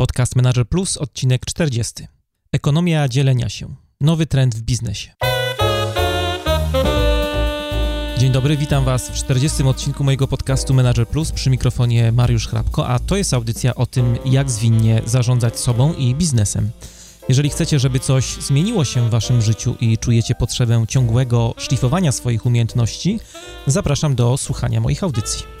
Podcast Manager Plus, odcinek 40. Ekonomia dzielenia się. Nowy trend w biznesie. Dzień dobry, witam Was w 40. odcinku mojego podcastu Manager Plus przy mikrofonie Mariusz Hrabko, a to jest audycja o tym, jak zwinnie zarządzać sobą i biznesem. Jeżeli chcecie, żeby coś zmieniło się w Waszym życiu i czujecie potrzebę ciągłego szlifowania swoich umiejętności, zapraszam do słuchania moich audycji.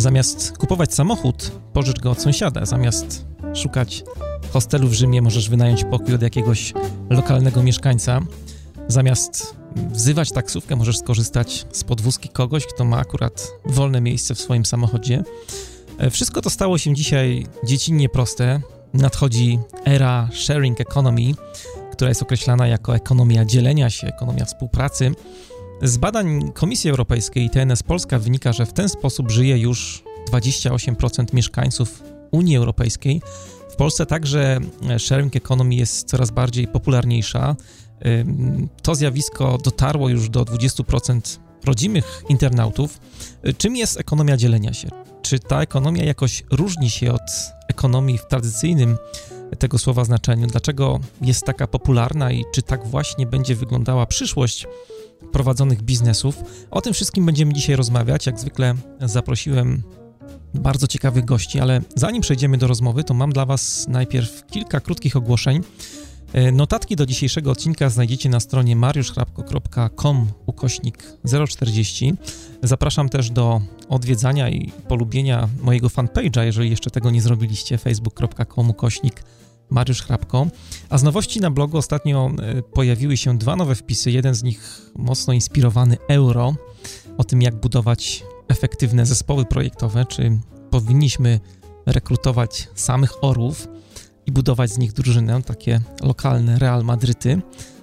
Zamiast kupować samochód, pożycz go od sąsiada. Zamiast szukać hostelu w Rzymie, możesz wynająć pokój od jakiegoś lokalnego mieszkańca. Zamiast wzywać taksówkę, możesz skorzystać z podwózki kogoś, kto ma akurat wolne miejsce w swoim samochodzie. E, wszystko to stało się dzisiaj dziecinnie proste. Nadchodzi era sharing economy, która jest określana jako ekonomia dzielenia się, ekonomia współpracy. Z badań Komisji Europejskiej i TNS Polska wynika, że w ten sposób żyje już 28% mieszkańców Unii Europejskiej. W Polsce także sharing economy jest coraz bardziej popularniejsza. To zjawisko dotarło już do 20% rodzimych internautów. Czym jest ekonomia dzielenia się? Czy ta ekonomia jakoś różni się od ekonomii w tradycyjnym tego słowa znaczeniu? Dlaczego jest taka popularna i czy tak właśnie będzie wyglądała przyszłość prowadzonych biznesów. O tym wszystkim będziemy dzisiaj rozmawiać. Jak zwykle zaprosiłem bardzo ciekawych gości, ale zanim przejdziemy do rozmowy, to mam dla Was najpierw kilka krótkich ogłoszeń. E, notatki do dzisiejszego odcinka znajdziecie na stronie mariuszchrapko.com ukośnik 040. Zapraszam też do odwiedzania i polubienia mojego fanpage'a, jeżeli jeszcze tego nie zrobiliście, facebook.com ukośnik Mariusz Hrabko. A z nowości na blogu ostatnio e, pojawiły się dwa nowe wpisy. Jeden z nich mocno inspirowany euro, o tym jak budować efektywne zespoły projektowe, czy powinniśmy rekrutować samych orłów i budować z nich drużynę, takie lokalne Real Madryty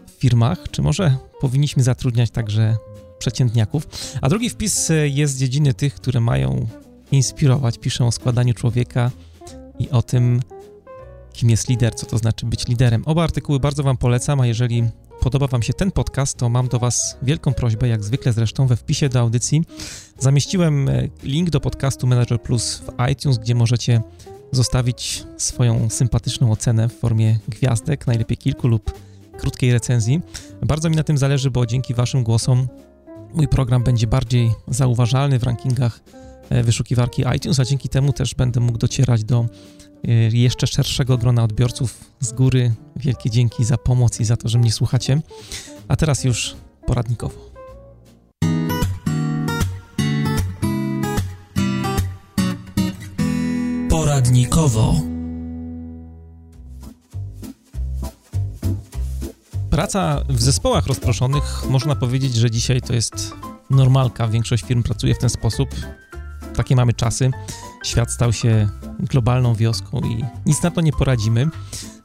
w firmach, czy może powinniśmy zatrudniać także przeciętniaków. A drugi wpis e, jest z dziedziny tych, które mają inspirować, piszę o składaniu człowieka i o tym, kim jest lider, co to znaczy być liderem. Oba artykuły bardzo Wam polecam, a jeżeli podoba Wam się ten podcast, to mam do Was wielką prośbę, jak zwykle zresztą we wpisie do audycji zamieściłem e, link do podcastu Manager Plus w iTunes, gdzie możecie zostawić swoją sympatyczną ocenę w formie gwiazdek, najlepiej kilku lub krótkiej recenzji. Bardzo mi na tym zależy, bo dzięki Waszym głosom mój program będzie bardziej zauważalny w rankingach e, wyszukiwarki iTunes, a dzięki temu też będę mógł docierać do jeszcze szerszego grona odbiorców z góry. Wielkie dzięki za pomoc i za to, że mnie słuchacie. A teraz już poradnikowo. Poradnikowo. Praca w zespołach rozproszonych, można powiedzieć, że dzisiaj to jest normalka. Większość firm pracuje w ten sposób. Takie mamy czasy. Świat stał się globalną wioską i nic na to nie poradzimy.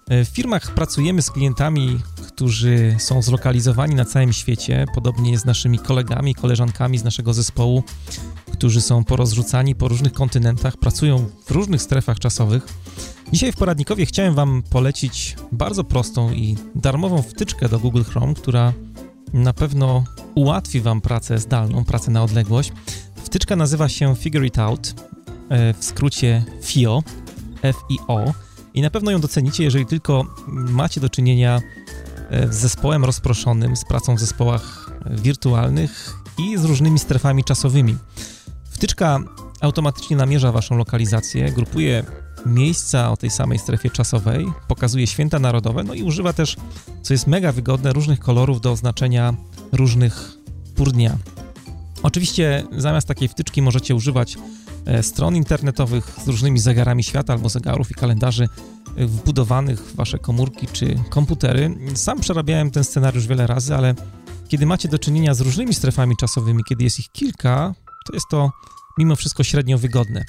E, w firmach pracujemy z klientami, którzy są zlokalizowani na całym świecie, podobnie z naszymi kolegami, koleżankami z naszego zespołu, którzy są porozrzucani po różnych kontynentach, pracują w różnych strefach czasowych. Dzisiaj w poradnikowie chciałem Wam polecić bardzo prostą i darmową wtyczkę do Google Chrome, która na pewno ułatwi Wam pracę zdalną, pracę na odległość. Wtyczka nazywa się Figure It Out. E, w skrócie FIO, F-I-O i na pewno ją docenicie, jeżeli tylko macie do czynienia e, z zespołem rozproszonym, z pracą w zespołach wirtualnych i z różnymi strefami czasowymi. Wtyczka automatycznie namierza waszą lokalizację, grupuje miejsca o tej samej strefie czasowej, pokazuje święta narodowe, no i używa też, co jest mega wygodne, różnych kolorów do oznaczenia różnych pór dnia. Oczywiście zamiast takiej wtyczki możecie używać stron internetowych z różnymi zegarami świata albo zegarów i kalendarzy e, wbudowanych w wasze komórki czy komputery. Sam przerabiałem ten scenariusz wiele razy, ale kiedy macie do czynienia z różnymi strefami czasowymi, kiedy jest ich kilka, to jest to mimo wszystko średnio wygodne.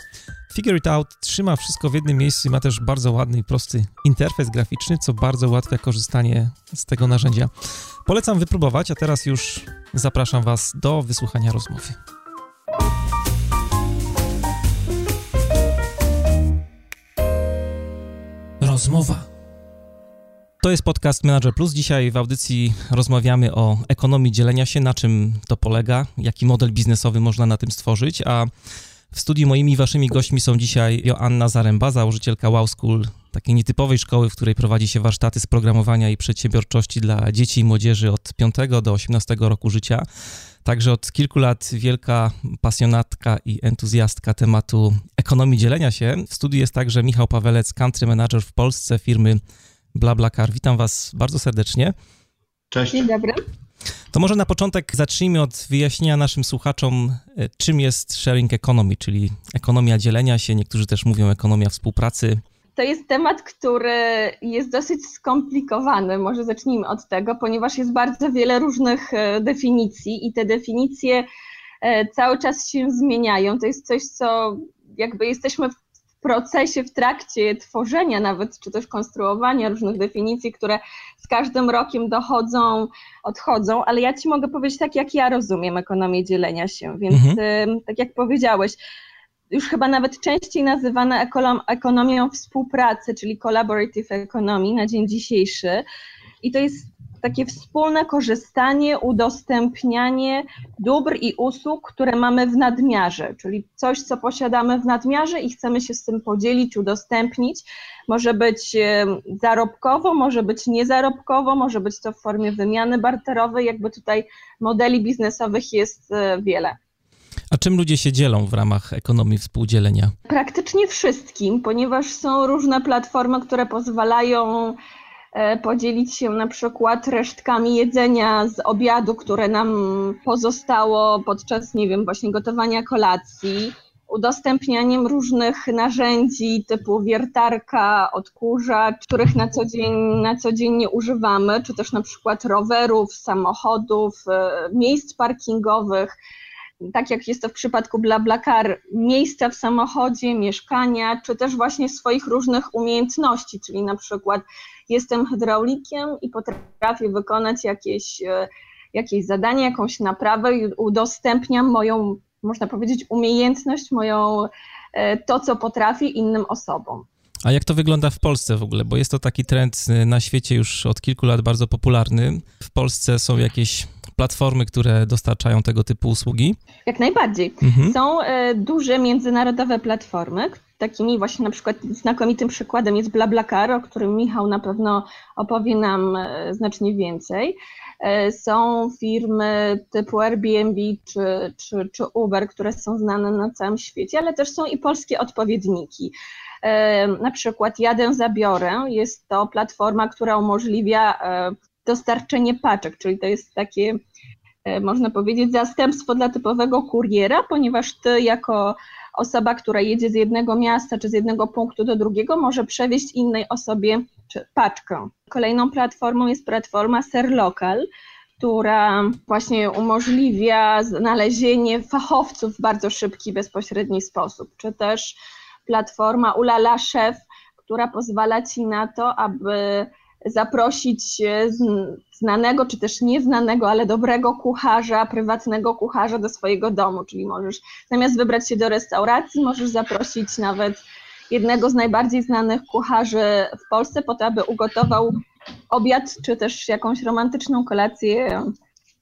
Figure It Out trzyma wszystko w jednym miejscu i ma też bardzo ładny i prosty interfejs graficzny, co bardzo ułatwia korzystanie z tego narzędzia. Polecam wypróbować, a teraz już zapraszam Was do wysłuchania rozmowy. Rozmowa. To jest podcast Manager Plus. Dzisiaj w audycji rozmawiamy o ekonomii dzielenia się, na czym to polega, jaki model biznesowy można na tym stworzyć, a w studiu moimi waszymi gośćmi są dzisiaj Joanna Zaręba, założycielka Wow School, takiej nietypowej szkoły, w której prowadzi się warsztaty z programowania i przedsiębiorczości dla dzieci i młodzieży od 5 do 18 roku życia. Także od kilku lat wielka pasjonatka i entuzjastka tematu ekonomii dzielenia się. W studiu jest także Michał Pawelec, country manager w Polsce firmy BlaBlaCar. Witam Was bardzo serdecznie. Cześć. Dzień dobry. To może na początek zacznijmy od wyjaśnienia naszym słuchaczom, e, czym jest sharing economy, czyli ekonomia dzielenia się, niektórzy też mówią ekonomia współpracy. To jest temat, który jest dosyć skomplikowany. Może zacznijmy od tego, ponieważ jest bardzo wiele różnych e, definicji i te definicje e, cały czas się zmieniają. To jest coś, co jakby jesteśmy w procesie, w trakcie tworzenia nawet, czy też konstruowania różnych definicji, które z każdym rokiem dochodzą, odchodzą, ale ja Ci mogę powiedzieć tak, jak ja rozumiem ekonomię dzielenia się, więc mhm. tak jak powiedziałeś, już chyba nawet częściej nazywana ekonomią współpracy, czyli collaborative economy na dzień dzisiejszy. I to jest takie wspólne korzystanie, udostępnianie dóbr i usług, które mamy w nadmiarze, czyli coś, co posiadamy w nadmiarze i chcemy się z tym podzielić, udostępnić. Może być zarobkowo, może być niezarobkowo, może być to w formie wymiany barterowej, jakby tutaj modeli biznesowych jest e, wiele. A czym ludzie się dzielą w ramach ekonomii współdzielenia? Praktycznie wszystkim, ponieważ są różne platformy, które pozwalają e, podzielić się na przykład resztkami jedzenia z obiadu, które nam pozostało podczas, nie wiem, właśnie gotowania kolacji, udostępnianiem różnych narzędzi typu wiertarka, odkurzacz, których na co dzień, na co dzień nie używamy, czy też na przykład rowerów, samochodów, e, miejsc parkingowych tak jak jest to w przypadku BlaBlaCar, miejsca w samochodzie, mieszkania, czy też właśnie swoich różnych umiejętności, czyli na przykład jestem hydraulikiem i potrafię wykonać jakieś, e, jakieś zadanie, jakąś naprawę i udostępniam moją, można powiedzieć, umiejętność, moją, e, to, co potrafię innym osobom. A jak to wygląda w Polsce w ogóle? Bo jest to taki trend e, na świecie już od kilku lat bardzo popularny. W Polsce są jakieś platformy, które dostarczają tego typu usługi? Jak najbardziej. Mhm. Są e, duże międzynarodowe platformy, takimi właśnie na przykład znakomitym przykładem jest BlaBlaCar, o którym Michał na pewno opowie nam e, znacznie więcej. E, są firmy typu Airbnb czy, czy, czy Uber, które są znane na całym świecie, ale też są i polskie odpowiedniki. Na przykład Jadę Zabiorę jest to platforma, która umożliwia dostarczenie paczek, czyli to jest takie, e, można powiedzieć, zastępstwo dla typowego kuriera, ponieważ ty jako osoba, która jedzie z jednego miasta czy z jednego punktu do drugiego, może przewieźć innej osobie paczkę. Kolejną platformą jest platforma Serlocal, która właśnie umożliwia znalezienie fachowców w bardzo szybki, bezpośredni sposób, czy też platforma Ulala Chef, która pozwala ci na to, aby zaprosić znanego czy też nieznanego, ale dobrego kucharza, prywatnego kucharza do swojego domu, czyli możesz zamiast wybrać się do restauracji, możesz zaprosić nawet jednego z najbardziej znanych kucharzy w Polsce po to, aby ugotował obiad czy też jakąś romantyczną kolację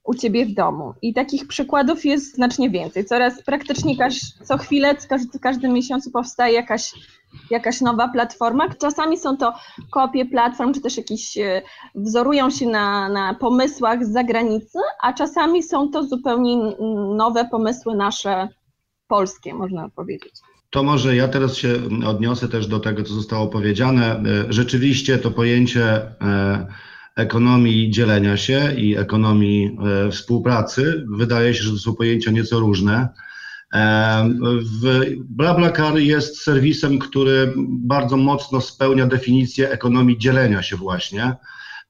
u ciebie w domu. I takich przykładów jest znacznie więcej. Coraz praktycznie każ, co chwilę, każdy, każdym miesiącu powstaje jakaś, jakaś nowa platforma. Czasami są to kopie platform, czy też jakieś e, wzorują się na, na pomysłach z zagranicy, a czasami są to zupełnie nowe pomysły nasze, polskie, można powiedzieć. To może ja teraz się odniosę też do tego, co zostało powiedziane. E, rzeczywiście to pojęcie e, ekonomii dzielenia się i ekonomii e, współpracy. Wydaje się, że to są pojęcia nieco różne. E, BlaBlaCar jest serwisem, który bardzo mocno spełnia definicję ekonomii dzielenia się właśnie,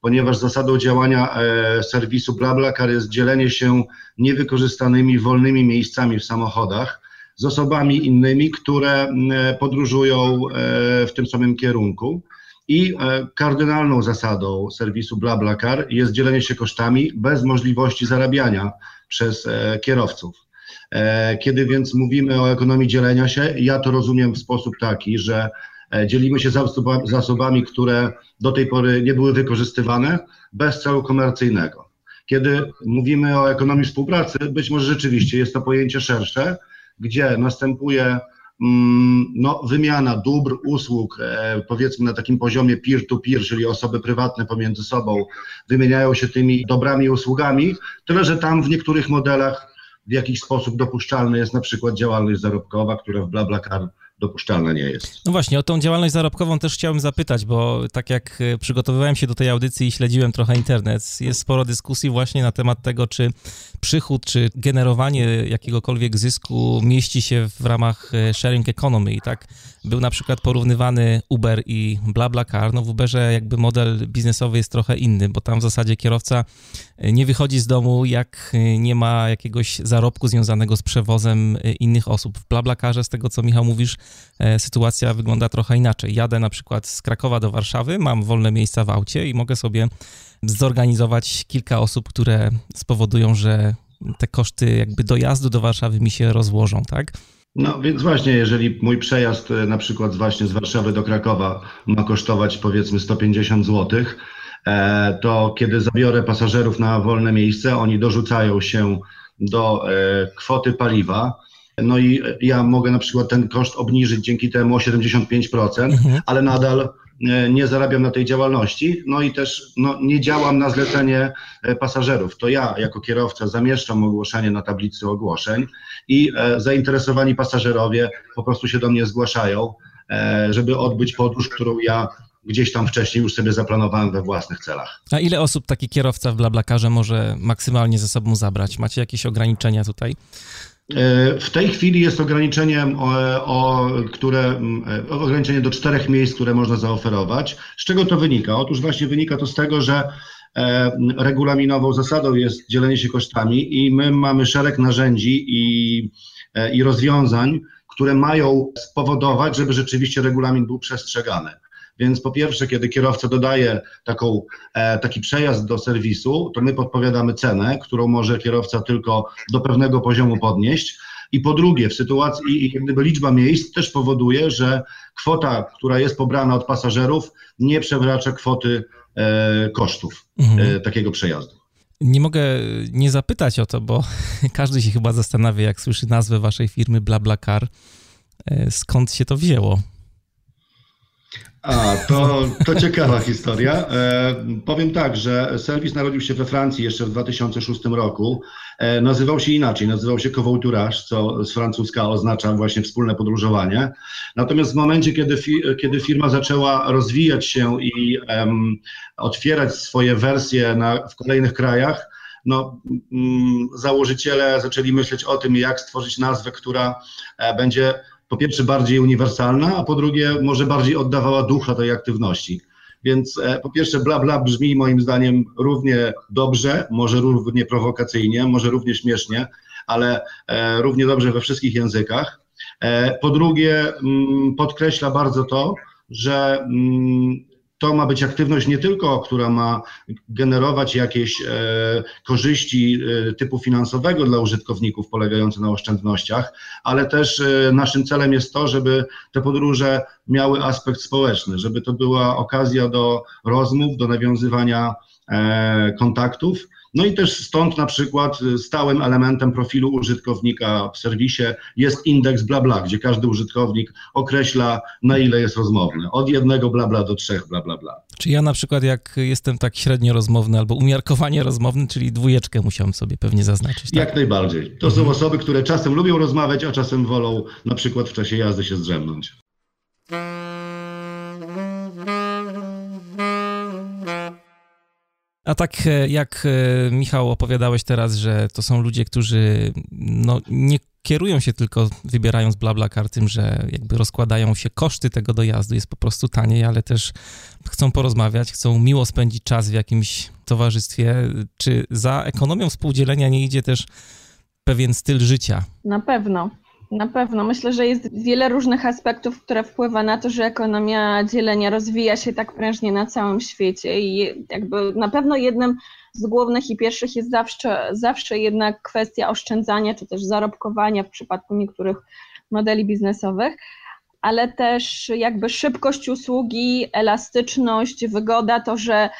ponieważ zasadą działania e, serwisu BlaBlaCar jest dzielenie się niewykorzystanymi wolnymi miejscami w samochodach z osobami innymi, które podróżują w tym samym kierunku. I e, kardynalną zasadą serwisu BlaBlaCar jest dzielenie się kosztami bez możliwości zarabiania przez e, kierowców. E, kiedy więc mówimy o ekonomii dzielenia się, ja to rozumiem w sposób taki, że dzielimy się zasobami, które do tej pory nie były wykorzystywane bez celu komercyjnego. Kiedy mówimy o ekonomii współpracy, być może rzeczywiście jest to pojęcie szersze, gdzie następuje no, wymiana dóbr, usług, e, powiedzmy na takim poziomie peer-to-peer, -peer, czyli osoby prywatne pomiędzy sobą wymieniają się tymi dobrami i usługami, tyle że tam w niektórych modelach w jakiś sposób dopuszczalny jest na przykład działalność zarobkowa, która w BlaBlaCar dopuszczalne nie jest. No właśnie, o tą działalność zarobkową też chciałem zapytać, bo tak jak e, przygotowywałem się do tej audycji i śledziłem trochę internet, jest sporo dyskusji właśnie na temat tego, czy przychód, czy generowanie jakiegokolwiek zysku mieści się w ramach e, sharing economy. I tak był na przykład porównywany Uber i BlaBlaCar. No w Uberze jakby model biznesowy jest trochę inny, bo tam w zasadzie kierowca nie wychodzi z domu, jak nie ma jakiegoś zarobku związanego z przewozem innych osób. W BlaBlaCarze, z tego co Michał mówisz, E, sytuacja wygląda trochę inaczej. Jadę na przykład z Krakowa do Warszawy, mam wolne miejsca w aucie i mogę sobie zorganizować kilka osób, które spowodują, że te koszty jakby dojazdu do Warszawy mi się rozłożą, tak? No więc właśnie, jeżeli mój przejazd e, na przykład właśnie z Warszawy do Krakowa ma kosztować powiedzmy 150 zł, e, to kiedy zabiorę pasażerów na wolne miejsce, oni dorzucają się do kwoty paliwa, no i ja mogę na przykład ten koszt obniżyć dzięki temu o 75%, mhm. ale nadal e, nie zarabiam na tej działalności, no i też no, nie działam na zlecenie e, pasażerów. To ja jako kierowca zamieszczam ogłoszenie na tablicy ogłoszeń i e, zainteresowani pasażerowie po prostu się do mnie zgłaszają, e, żeby odbyć podróż, którą ja gdzieś tam wcześniej już sobie zaplanowałem we własnych celach. A ile osób taki kierowca w BlaBlaCarze może maksymalnie ze sobą zabrać? Macie jakieś ograniczenia tutaj? E, w tej chwili jest ograniczenie, o, o, które, e, ograniczenie do czterech miejsc, które można zaoferować. Z czego to wynika? Otóż właśnie wynika to z tego, że e, regulaminową zasadą jest dzielenie się kosztami i my mamy szereg narzędzi i, i rozwiązań, które mają spowodować, żeby rzeczywiście regulamin był przestrzegany. Więc po pierwsze, kiedy kierowca dodaje taką, e, taki przejazd do serwisu, to my podpowiadamy cenę, którą może kierowca tylko do pewnego poziomu podnieść. I po drugie, w sytuacji, jak gdyby liczba miejsc też powoduje, że kwota, która jest pobrana od pasażerów, nie przekracza kwoty e, kosztów mhm. e, takiego przejazdu. Nie mogę nie zapytać o to, bo każdy się chyba zastanawia, jak słyszy nazwę waszej firmy BlaBlaCar, e, skąd się to wzięło. A, to, to ciekawa historia. E, powiem tak, że serwis narodził się we Francji jeszcze w 2006 roku. E, nazywał się inaczej, nazywał się Covoiturage, co z francuska oznacza właśnie wspólne podróżowanie. Natomiast w momencie, kiedy, fi, kiedy firma zaczęła rozwijać się i um, otwierać swoje wersje na, w kolejnych krajach, no, mm, założyciele zaczęli myśleć o tym, jak stworzyć nazwę, która e, będzie po pierwsze bardziej uniwersalna, a po drugie może bardziej oddawała ducha tej aktywności. Więc e, po pierwsze bla bla brzmi moim zdaniem równie dobrze, może równie prowokacyjnie, może równie śmiesznie, ale e, równie dobrze we wszystkich językach. E, po drugie mm, podkreśla bardzo to, że mm, to ma być aktywność nie tylko, która ma generować jakieś e, korzyści e, typu finansowego dla użytkowników polegające na oszczędnościach, ale też e, naszym celem jest to, żeby te podróże miały aspekt społeczny, żeby to była okazja do rozmów, do nawiązywania kontaktów no i też stąd na przykład y, stałym elementem profilu użytkownika w serwisie jest indeks bla bla, gdzie każdy użytkownik określa na ile jest rozmowny. Od jednego bla bla do trzech bla bla bla. Czy ja na przykład jak jestem tak średnio rozmowny albo umiarkowanie rozmowny, czyli dwójeczkę musiałem sobie pewnie zaznaczyć. Tak? Jak najbardziej. To mhm. są osoby, które czasem lubią rozmawiać, a czasem wolą na przykład w czasie jazdy się zdrzemnąć. A tak e, jak e, Michał opowiadałeś teraz, że to są ludzie, którzy no, nie kierują się tylko wybierając BlaBlaCar tym, że jakby rozkładają się koszty tego dojazdu, jest po prostu taniej, ale też chcą porozmawiać, chcą miło spędzić czas w jakimś towarzystwie. Czy za ekonomią współdzielenia nie idzie też pewien styl życia? Na pewno. Na pewno. Myślę, że jest wiele różnych aspektów, które wpływa na to, że ekonomia dzielenia rozwija się tak prężnie na całym świecie i jakby na pewno jednym z głównych i pierwszych jest zawsze, zawsze jednak kwestia oszczędzania czy też zarobkowania w przypadku niektórych modeli biznesowych. ale też jakby szybkość usługi, elastyczność, wygoda, to, że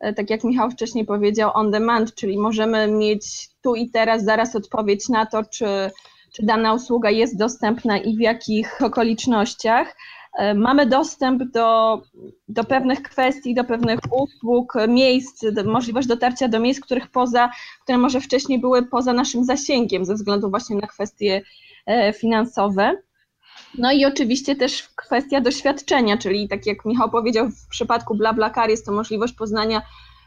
e, tak jak Michał wcześniej powiedział, on demand, czyli możemy mieć tu i teraz zaraz odpowiedź na to, czy, czy dana usługa jest dostępna i w jakich okolicznościach. E, mamy dostęp do, do pewnych kwestii, do pewnych usług, miejsc, możliwość dotarcia do miejsc, których poza, które może wcześniej były poza naszym zasięgiem ze względu właśnie na kwestie e, finansowe. No i oczywiście też kwestia doświadczenia, czyli tak jak Michał powiedział, w przypadku BlaBlaCar jest to możliwość poznania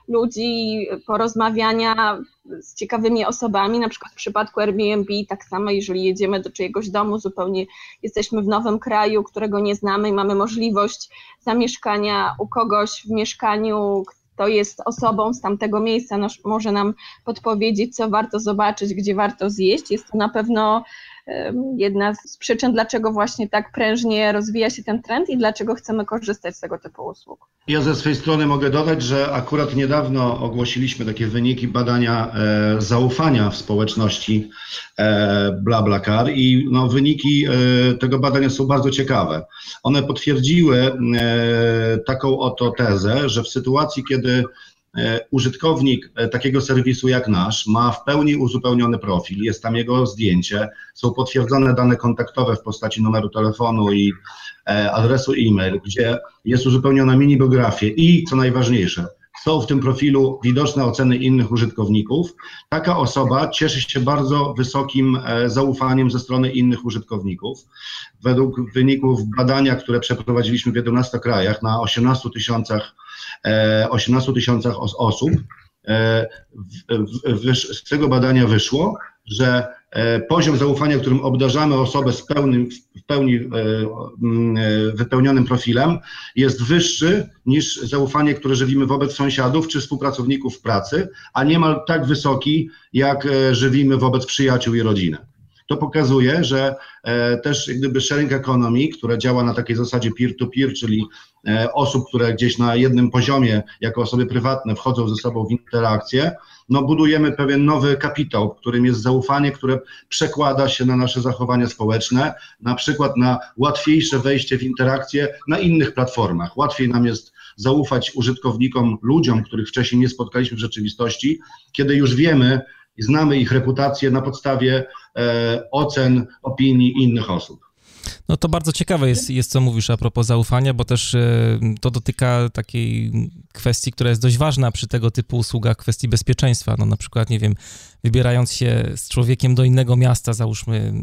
ludzi, porozmawiania z ciekawymi osobami, na przykład w przypadku Airbnb, tak samo jeżeli jedziemy do czyjegoś domu, zupełnie jesteśmy w nowym kraju, którego nie znamy i mamy możliwość zamieszkania u kogoś w mieszkaniu, kto jest osobą z tamtego miejsca, no, może nam podpowiedzieć, co warto zobaczyć, gdzie warto zjeść. Jest to na pewno jedna z przyczyn, dlaczego właśnie tak prężnie rozwija się ten trend i dlaczego chcemy korzystać z tego typu usług. Ja ze swojej strony mogę dodać, że akurat niedawno ogłosiliśmy takie wyniki badania e, zaufania w społeczności e, BlaBlaCar i no, wyniki e, tego badania są bardzo ciekawe. One potwierdziły e, taką oto tezę, że w sytuacji, kiedy użytkownik e, takiego serwisu jak nasz ma w pełni uzupełniony profil, jest tam jego zdjęcie, są potwierdzone dane kontaktowe w postaci numeru telefonu i e, adresu e-mail, gdzie jest uzupełniona mini biografia i co najważniejsze, są w tym profilu widoczne oceny innych użytkowników, taka osoba cieszy się bardzo wysokim zaufaniem ze strony innych użytkowników. Według wyników badania, które przeprowadziliśmy w 11 krajach na 18 tysiącach 18 tysiącach osób. E, z tego badania wyszło, że e, poziom zaufania, którym obdarzamy osobę z pełnym, w pełni e, wypełnionym profilem, jest wyższy niż zaufanie, które żywimy wobec sąsiadów czy współpracowników pracy, a niemal tak wysoki, jak żywimy wobec przyjaciół i rodziny. To pokazuje, że e, też jak gdyby sharing economy, która działa na takiej zasadzie peer-to-peer, -peer, czyli e, osób, które gdzieś na jednym poziomie, jako osoby prywatne, wchodzą ze sobą w interakcję, no budujemy pewien nowy kapitał, którym jest zaufanie, które przekłada się na nasze zachowania społeczne, na przykład na łatwiejsze wejście w interakcję na innych platformach. Łatwiej nam jest zaufać użytkownikom, ludziom, których wcześniej nie spotkaliśmy w rzeczywistości, kiedy już wiemy, i znamy ich reputację na podstawie e, ocen, opinii innych osób. No to bardzo ciekawe jest, jest, co mówisz a propos zaufania, bo też e, to dotyka takiej kwestii, która jest dość ważna przy tego typu usługach, kwestii bezpieczeństwa. No na przykład, nie wiem, wybierając się z człowiekiem do innego miasta, załóżmy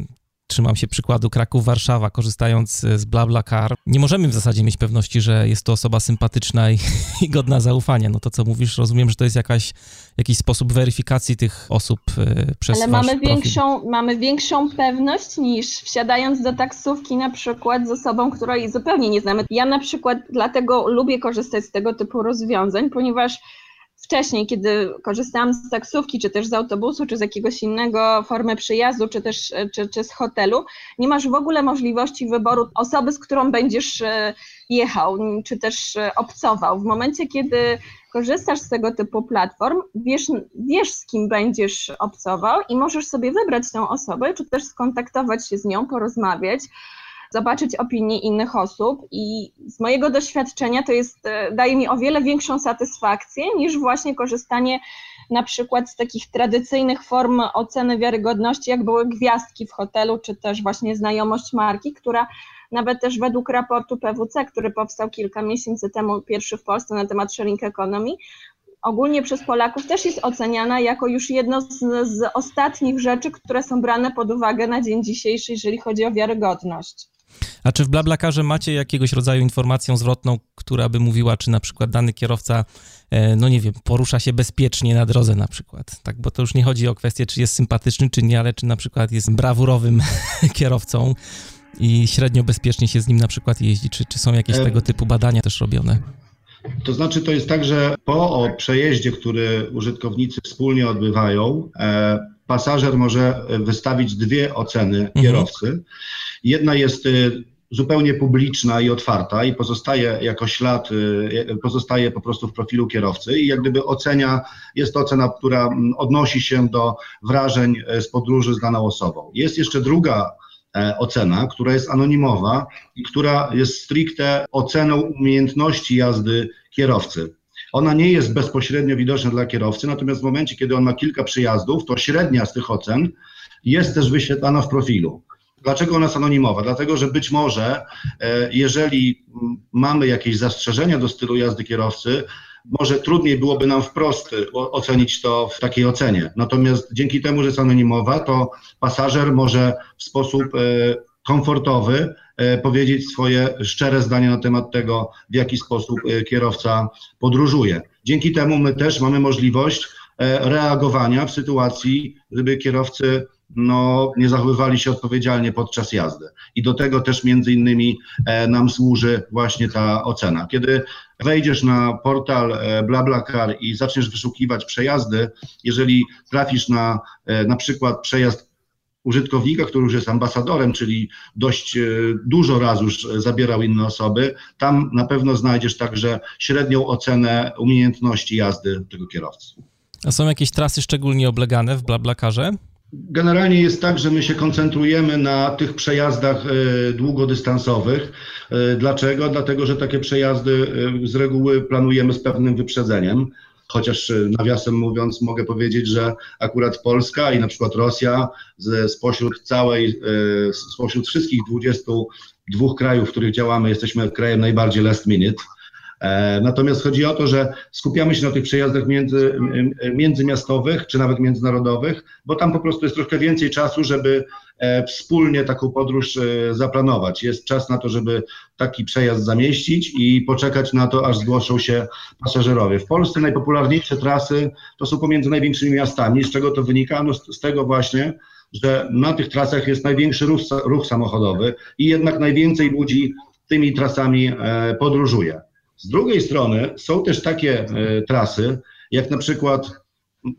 trzymam się przykładu Kraków-Warszawa, korzystając z BlaBlaCar, nie możemy w zasadzie mieć pewności, że jest to osoba sympatyczna i, i, godna zaufania. No to, co mówisz, rozumiem, że to jest jakaś, jakiś sposób weryfikacji tych osób y, przez Ale mamy większą, mamy większą pewność niż wsiadając do taksówki na przykład z osobą, której zupełnie nie znamy. Ja na przykład dlatego lubię korzystać z tego typu rozwiązań, ponieważ wcześniej, kiedy korzystałam z taksówki, czy też z autobusu, czy z jakiegoś innego formy przyjazdu, czy też czy, czy z hotelu, nie masz w ogóle możliwości wyboru osoby, z którą będziesz e, jechał, czy też e, obcował. W momencie, kiedy korzystasz z tego typu platform, wiesz, wiesz z kim będziesz obcował i możesz sobie wybrać tę osobę, czy też skontaktować się z nią, porozmawiać, zobaczyć opinie innych osób i z mojego doświadczenia to jest, e, daje mi o wiele większą satysfakcję niż właśnie korzystanie na przykład z takich tradycyjnych form oceny wiarygodności, jak były gwiazdki w hotelu, czy też właśnie znajomość marki, która nawet też według raportu PWC, który powstał kilka miesięcy temu, pierwszy w Polsce na temat sharing economy, ogólnie przez Polaków też jest oceniana jako już jedno z, z ostatnich rzeczy, które są brane pod uwagę na dzień dzisiejszy, jeżeli chodzi o wiarygodność. A czy w BlaBlaCarze macie jakiegoś rodzaju informację zwrotną, która by mówiła, czy na przykład dany kierowca, e, no nie wiem, porusza się bezpiecznie na drodze na przykład, tak? Bo to już nie chodzi o kwestię, czy jest sympatyczny, czy nie, ale czy na przykład jest brawurowym kierowcą i średnio bezpiecznie się z nim na przykład jeździ, czy, czy są jakieś e, tego typu badania też robione? To znaczy, to jest tak, że po przejeździe, który użytkownicy wspólnie odbywają, e, pasażer może wystawić dwie oceny mhm. kierowcy. Jedna jest y, zupełnie publiczna i otwarta i pozostaje jako ślad, y, pozostaje po prostu w profilu kierowcy i jak gdyby ocenia, jest to ocena, która odnosi się do wrażeń z podróży z daną osobą. Jest jeszcze druga e, ocena, która jest anonimowa i która jest stricte oceną umiejętności jazdy kierowcy. Ona nie jest bezpośrednio widoczna dla kierowcy, natomiast w momencie, kiedy on ma kilka przyjazdów, to średnia z tych ocen jest też wyświetlana w profilu. Dlaczego ona jest anonimowa? Dlatego, że być może, e, jeżeli mamy jakieś zastrzeżenia do stylu jazdy kierowcy, może trudniej byłoby nam wprost ocenić to w takiej ocenie. Natomiast dzięki temu, że jest anonimowa, to pasażer może w sposób e, komfortowy e, powiedzieć swoje szczere zdanie na temat tego, w jaki sposób kierowca podróżuje. Dzięki temu my też mamy możliwość reagowania w sytuacji, gdyby kierowcy no, nie zachowywali się odpowiedzialnie podczas jazdy. I do tego też między innymi e, nam służy właśnie ta ocena. Kiedy wejdziesz na portal e, BlaBlaCar i zaczniesz wyszukiwać przejazdy, jeżeli trafisz na e, na przykład przejazd użytkownika, który już jest ambasadorem, czyli dość dużo razy już zabierał inne osoby, tam na pewno znajdziesz także średnią ocenę umiejętności jazdy tego kierowcy. A są jakieś trasy szczególnie oblegane w BlaBlaCarze? Generalnie jest tak, że my się koncentrujemy na tych przejazdach e, długodystansowych. E, dlaczego? Dlatego, że takie przejazdy e, z reguły planujemy z pewnym wyprzedzeniem. Chociaż nawiasem mówiąc, mogę powiedzieć, że akurat Polska i na przykład Rosja z, spośród całej, spośród wszystkich 22 krajów, w których działamy, jesteśmy krajem najbardziej last minute natomiast chodzi o to, że skupiamy się na tych przejazdach między, międzymiastowych czy nawet międzynarodowych, bo tam po prostu jest troszkę więcej czasu, żeby e, wspólnie taką podróż e, zaplanować. Jest czas na to, żeby taki przejazd zamieścić i poczekać na to, aż zgłoszą się pasażerowie. W Polsce najpopularniejsze trasy to są pomiędzy największymi miastami. Z czego to wynika? No z, z tego właśnie, że na tych trasach jest największy ruch, ruch samochodowy i jednak najwięcej ludzi tymi trasami podróżuje. Z drugiej strony są też takie e, trasy, jak na przykład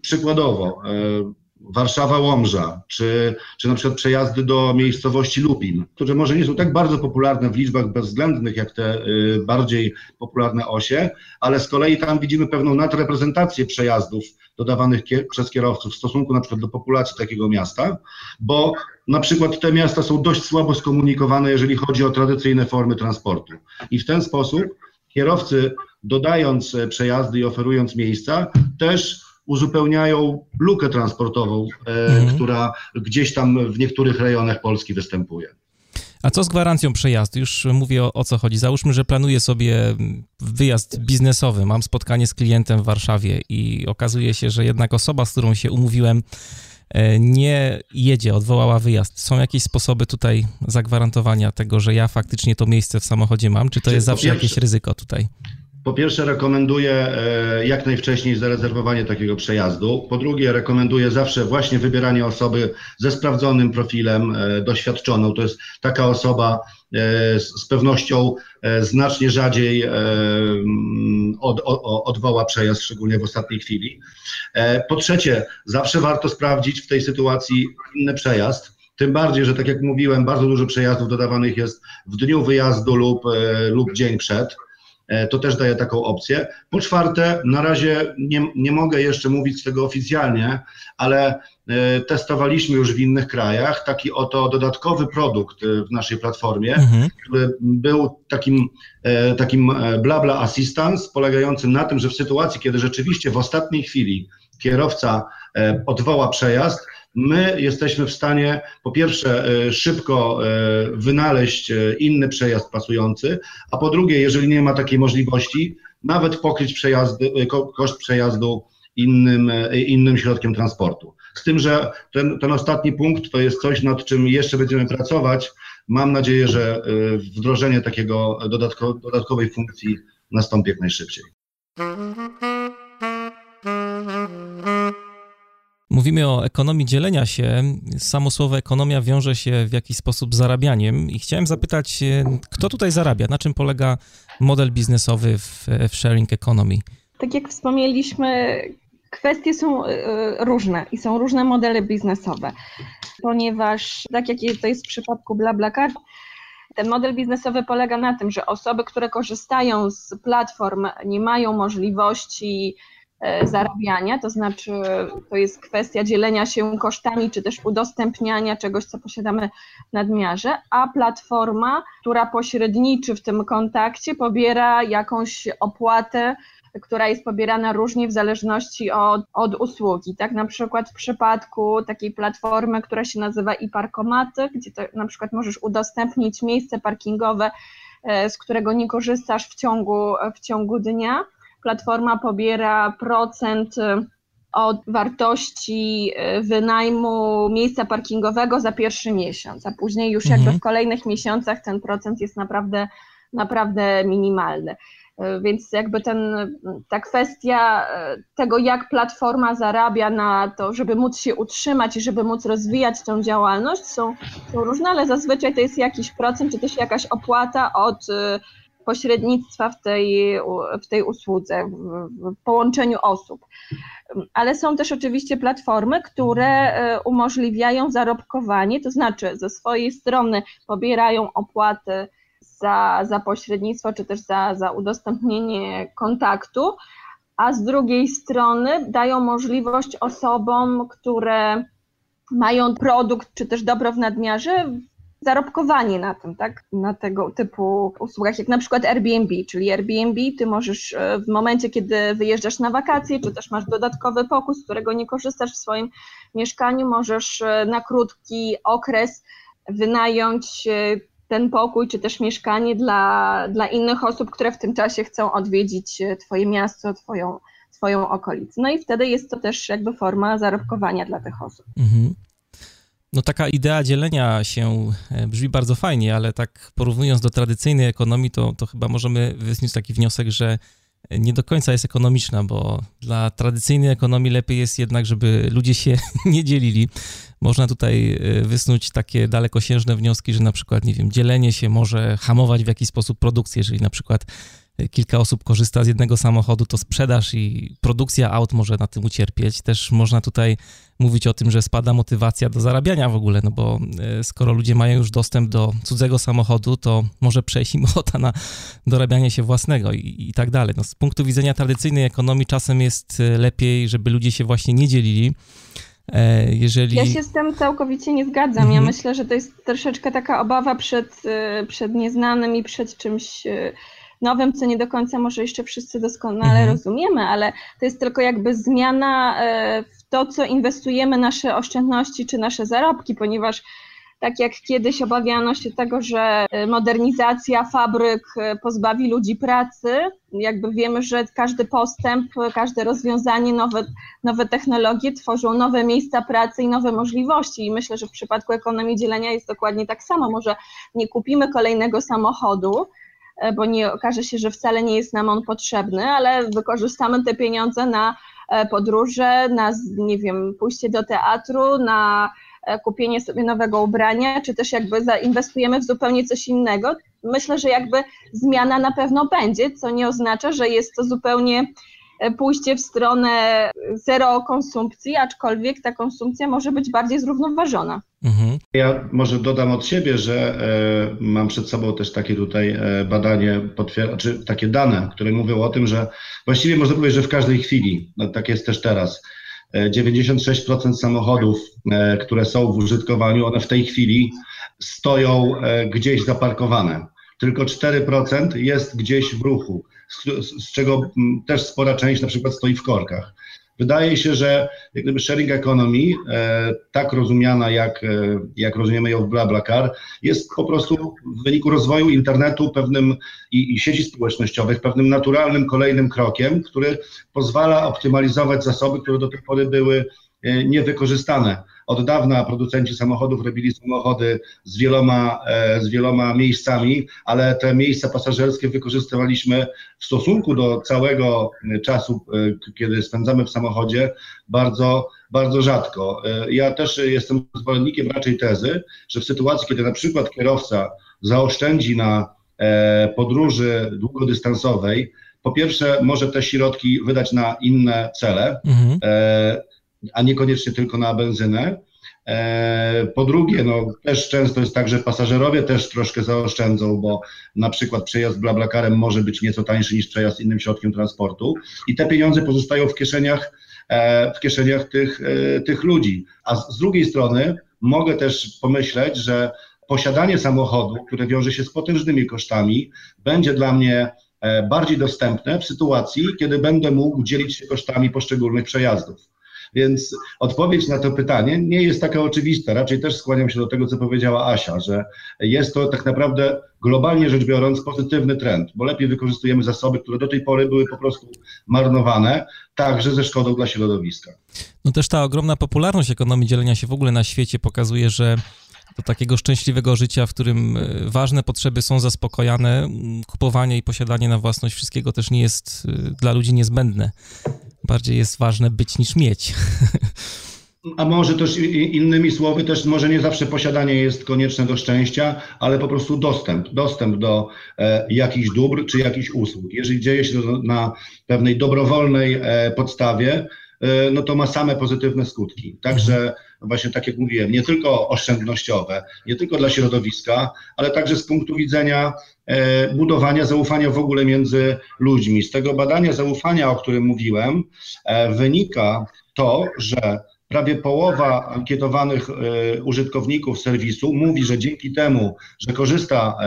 przykładowo e, Warszawa-Łomża, czy, czy na przykład przejazdy do miejscowości Lupin, które może nie są tak bardzo popularne w liczbach bezwzględnych jak te y, bardziej popularne osie, ale z kolei tam widzimy pewną nadreprezentację przejazdów dodawanych kier przez kierowców w stosunku na przykład do populacji takiego miasta, bo na przykład te miasta są dość słabo skomunikowane, jeżeli chodzi o tradycyjne formy transportu. I w ten sposób kierowcy dodając e, przejazdy i oferując miejsca, też uzupełniają lukę transportową, e, mhm. która gdzieś tam w niektórych rejonach Polski występuje. A co z gwarancją przejazdu? Już mówię o, o, co chodzi. Załóżmy, że planuję sobie wyjazd biznesowy, mam spotkanie z klientem w Warszawie i okazuje się, że jednak osoba, z którą się umówiłem, nie jedzie, odwołała wyjazd. Są jakieś sposoby tutaj zagwarantowania tego, że ja faktycznie to miejsce w samochodzie mam? Czy to jest zawsze jakieś ryzyko tutaj? Po pierwsze, rekomenduję e, jak najwcześniej zarezerwowanie takiego przejazdu. Po drugie, rekomenduję zawsze właśnie wybieranie osoby ze sprawdzonym profilem, e, doświadczoną. To jest taka osoba z pewnością znacznie rzadziej od, odwoła przejazd, szczególnie w ostatniej chwili. Po trzecie, zawsze warto sprawdzić w tej sytuacji inny przejazd. Tym bardziej, że tak jak mówiłem, bardzo dużo przejazdów dodawanych jest w dniu wyjazdu lub, lub dzień przed. E, to też daje taką opcję. Po czwarte, na razie nie, nie mogę jeszcze mówić z tego oficjalnie, ale e, testowaliśmy już w innych krajach taki oto dodatkowy produkt e, w naszej platformie, mhm. który był takim, takim blabla assistance, polegającym na tym, że w sytuacji, kiedy rzeczywiście w ostatniej chwili kierowca odwoła przejazd, my jesteśmy w stanie po pierwsze e, szybko e, wynaleźć e, inny przejazd pasujący, a po drugie, jeżeli nie ma takiej możliwości, nawet pokryć przejazdy, koszt przejazdu innym, innym środkiem transportu. Z tym, że ten, ten ostatni punkt to jest coś, nad czym jeszcze będziemy pracować. Mam nadzieję, że wdrożenie takiego dodatko, dodatkowej funkcji nastąpi jak najszybciej. Mówimy o ekonomii dzielenia się. Samo słowo ekonomia wiąże się w jakiś sposób z zarabianiem i chciałem zapytać, e, kto tutaj zarabia? Na czym polega model biznesowy w, w sharing economy? Tak jak wspomnieliśmy, kwestie są e, różne i są różne modele biznesowe, ponieważ tak jak to jest w przypadku BlaBlaCar, ten model biznesowy polega na tym, że osoby, które korzystają z platform, nie mają możliwości zarabiania, to znaczy to jest kwestia dzielenia się kosztami, czy też udostępniania czegoś, co posiadamy w nadmiarze, a platforma, która pośredniczy w tym kontakcie, pobiera jakąś opłatę która jest pobierana różnie w zależności od, od usługi. Tak, na przykład w przypadku takiej platformy, która się nazywa e-parkomaty, gdzie to, na przykład możesz udostępnić miejsce parkingowe, e, z którego nie korzystasz w ciągu, w ciągu dnia. Platforma pobiera procent e, od wartości e, wynajmu miejsca parkingowego za pierwszy miesiąc, a później już mhm. jakby w kolejnych miesiącach ten procent jest naprawdę, naprawdę minimalny. E, więc jakby ten, ta kwestia tego, jak platforma zarabia na to, żeby móc się utrzymać i żeby móc rozwijać tą działalność, są, są różne, ale zazwyczaj to jest jakiś procent, czy też jakaś opłata od pośrednictwa w tej, w tej usłudze, w, połączeniu osób. Ale są też oczywiście platformy, które umożliwiają zarobkowanie, to znaczy ze swojej strony pobierają opłaty za, za pośrednictwo, czy też za, za udostępnienie kontaktu, a z drugiej strony dają możliwość osobom, które mają produkt, czy też dobro w nadmiarze, zarobkowanie na tym, tak? Na tego typu usługach, jak na przykład Airbnb, czyli Airbnb, ty możesz e, w momencie, kiedy wyjeżdżasz na wakacje, czy też masz dodatkowy pokój, z którego nie korzystasz w swoim mieszkaniu, możesz e, na krótki okres wynająć e, ten pokój czy też mieszkanie dla, dla innych osób, które w tym czasie chcą odwiedzić Twoje miasto, Twoją, twoją okolicę. No i wtedy jest to też jakby forma zarobkowania dla tych osób. Mhm. No taka idea dzielenia się e, brzmi bardzo fajnie, ale tak porównując do tradycyjnej ekonomii, to, to chyba możemy wysnuć taki wniosek, że nie do końca jest ekonomiczna, bo dla tradycyjnej ekonomii lepiej jest jednak, żeby ludzie się nie dzielili. Można tutaj e, wysnuć takie dalekosiężne wnioski, że na przykład, nie wiem, dzielenie się może hamować w jakiś sposób produkcję, jeżeli na przykład kilka osób korzysta z jednego samochodu, to sprzedaż i produkcja aut może na tym ucierpieć. Też można tutaj mówić o tym, że spada motywacja do zarabiania w ogóle, no bo e, skoro ludzie mają już dostęp do cudzego samochodu, to może przejść im ochota na dorabianie się własnego i, i tak dalej. No, z punktu widzenia tradycyjnej ekonomii czasem jest lepiej, żeby ludzie się właśnie nie dzielili, E, jeżeli... Ja się z tym całkowicie nie zgadzam. Mhm. Ja myślę, że to jest troszeczkę taka obawa przed, e, przed nieznanym i przed czymś e, nowym, co nie do końca może jeszcze wszyscy doskonale mhm. rozumiemy, ale to jest tylko jakby zmiana w to, co inwestujemy nasze oszczędności czy nasze zarobki, ponieważ tak jak kiedyś obawiano się tego, że e, modernizacja fabryk e, pozbawi ludzi pracy, jakby wiemy, że każdy postęp, każde rozwiązanie, nowe, nowe technologie tworzą nowe miejsca pracy i nowe możliwości. I myślę, że w przypadku ekonomii dzielenia jest dokładnie tak samo. Może nie kupimy kolejnego samochodu, e, bo nie okaże się, że wcale nie jest nam on potrzebny, ale wykorzystamy te pieniądze na podróże, na, nie wiem, pójście do teatru, na E, kupienie sobie nowego ubrania, czy też jakby zainwestujemy w zupełnie coś innego. Myślę, że jakby zmiana na pewno będzie, co nie oznacza, że jest to zupełnie e, pójście w stronę zero konsumpcji, aczkolwiek ta konsumpcja może być bardziej zrównoważona. Mhm. Ja może dodam od siebie, że e, mam przed sobą też takie tutaj e, badanie, czy takie dane, które mówią o tym, że właściwie można powiedzieć, że w każdej chwili, no tak jest też teraz, 96% samochodów, e, które są w użytkowaniu, one w tej chwili stoją e, gdzieś zaparkowane. Tylko 4% jest gdzieś w ruchu, z, czego też spora część na przykład stoi w korkach. Wydaje się, że jak gdyby sharing economy, e, tak rozumiana jak, e, jak rozumiemy ją w BlaBlaCar, jest po prostu w wyniku rozwoju internetu pewnym i, i sieci społecznościowych pewnym naturalnym kolejnym krokiem, który pozwala optymalizować zasoby, które do tej pory były niewykorzystane. Od dawna producenci samochodów robili samochody z wieloma, e, z wieloma miejscami, ale te miejsca pasażerskie wykorzystywaliśmy w stosunku do całego czasu, e, kiedy spędzamy w samochodzie, bardzo, bardzo rzadko. E, ja też jestem zwolennikiem raczej tezy, że w sytuacji, kiedy na przykład kierowca zaoszczędzi na podróży długodystansowej, po pierwsze może te środki wydać na inne cele, mhm a niekoniecznie tylko na benzynę. E, po drugie, no, też często jest tak, że pasażerowie też troszkę zaoszczędzą, bo na przykład przejazd blablakarem może być nieco tańszy niż przejazd innym środkiem transportu i te pieniądze pozostają w kieszeniach, e, w kieszeniach tych, e, tych ludzi. A z drugiej strony mogę też pomyśleć, że posiadanie samochodu, które wiąże się z potężnymi kosztami, będzie dla mnie bardziej dostępne w sytuacji, kiedy będę mógł dzielić się kosztami poszczególnych przejazdów. Więc odpowiedź na to pytanie nie jest taka oczywista. Raczej też skłaniam się do tego, co powiedziała Asia, że jest to tak naprawdę globalnie rzecz biorąc pozytywny trend, bo lepiej wykorzystujemy zasoby, które do tej pory były po prostu marnowane, także ze szkodą dla środowiska. No też ta ogromna popularność ekonomii dzielenia się w ogóle na świecie pokazuje, że do takiego szczęśliwego życia, w którym e, ważne potrzeby są zaspokojane, kupowanie i posiadanie na własność wszystkiego też nie jest e, dla ludzi niezbędne. Bardziej jest ważne być niż mieć. A może też innymi słowy, też może nie zawsze posiadanie jest konieczne do szczęścia, ale po prostu dostęp, dostęp do e, jakichś dóbr czy jakichś usług. Jeżeli dzieje się to na pewnej dobrowolnej e, podstawie, e, no to ma same pozytywne skutki. Także właśnie tak jak mówiłem, nie tylko oszczędnościowe, nie tylko dla środowiska, ale także z punktu widzenia e, budowania zaufania w ogóle między ludźmi. Z tego badania zaufania, o którym mówiłem, e, wynika to, że prawie połowa ankietowanych e, użytkowników serwisu mówi, że dzięki temu, że korzysta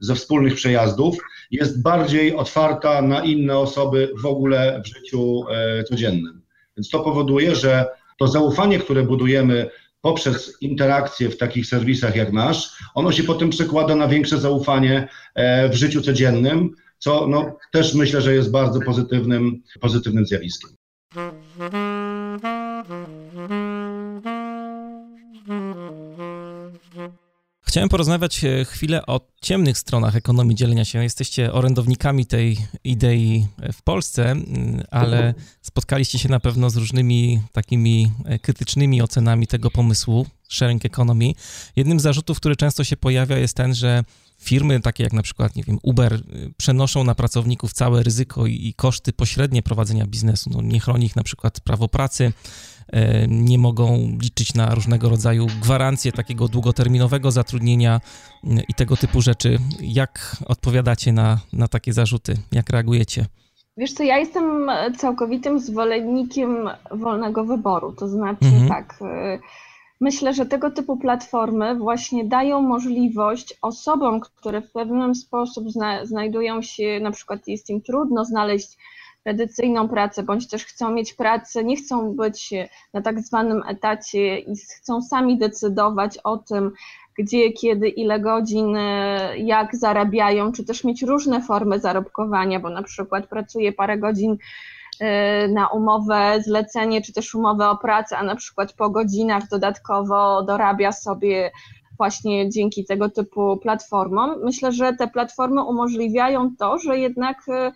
ze wspólnych przejazdów, jest bardziej otwarta na inne osoby w ogóle w życiu codziennym. Więc to powoduje, że to zaufanie, które budujemy poprzez interakcje w takich serwisach jak nasz, ono się potem przekłada na większe zaufanie e, w życiu codziennym, co no, też myślę, że jest bardzo pozytywnym, pozytywnym zjawiskiem. Chciałem porozmawiać e, chwilę o ciemnych stronach ekonomii dzielenia się. Jesteście orędownikami tej idei w Polsce, ale spotkaliście się na pewno z różnymi takimi e, krytycznymi ocenami tego pomysłu sharing economy. Jednym z zarzutów, który często się pojawia, jest ten, że firmy takie jak na przykład, nie wiem, Uber e, przenoszą na pracowników całe ryzyko i, koszty pośrednie prowadzenia biznesu. No, nie chroni ich na przykład prawo pracy E, nie mogą liczyć na różnego rodzaju gwarancje takiego długoterminowego zatrudnienia mm, i tego typu rzeczy. Jak odpowiadacie na, na takie zarzuty? Jak reagujecie? Wiesz co, ja jestem całkowitym zwolennikiem wolnego wyboru. To znaczy mhm. tak, e, myślę, że tego typu platformy właśnie dają możliwość osobom, które w pewien sposób zna, znajdują się, na przykład jest im trudno znaleźć tradycyjną pracę, bądź też chcą mieć pracę, nie chcą być na tak zwanym etacie i chcą sami decydować o tym, gdzie, kiedy, ile godzin, jak zarabiają, czy też mieć różne formy zarobkowania, bo na przykład pracuje parę godzin e, na umowę zlecenie, czy też umowę o pracę, a na przykład po godzinach dodatkowo dorabia sobie właśnie dzięki tego typu platformom. Myślę, że te platformy umożliwiają to, że jednak e,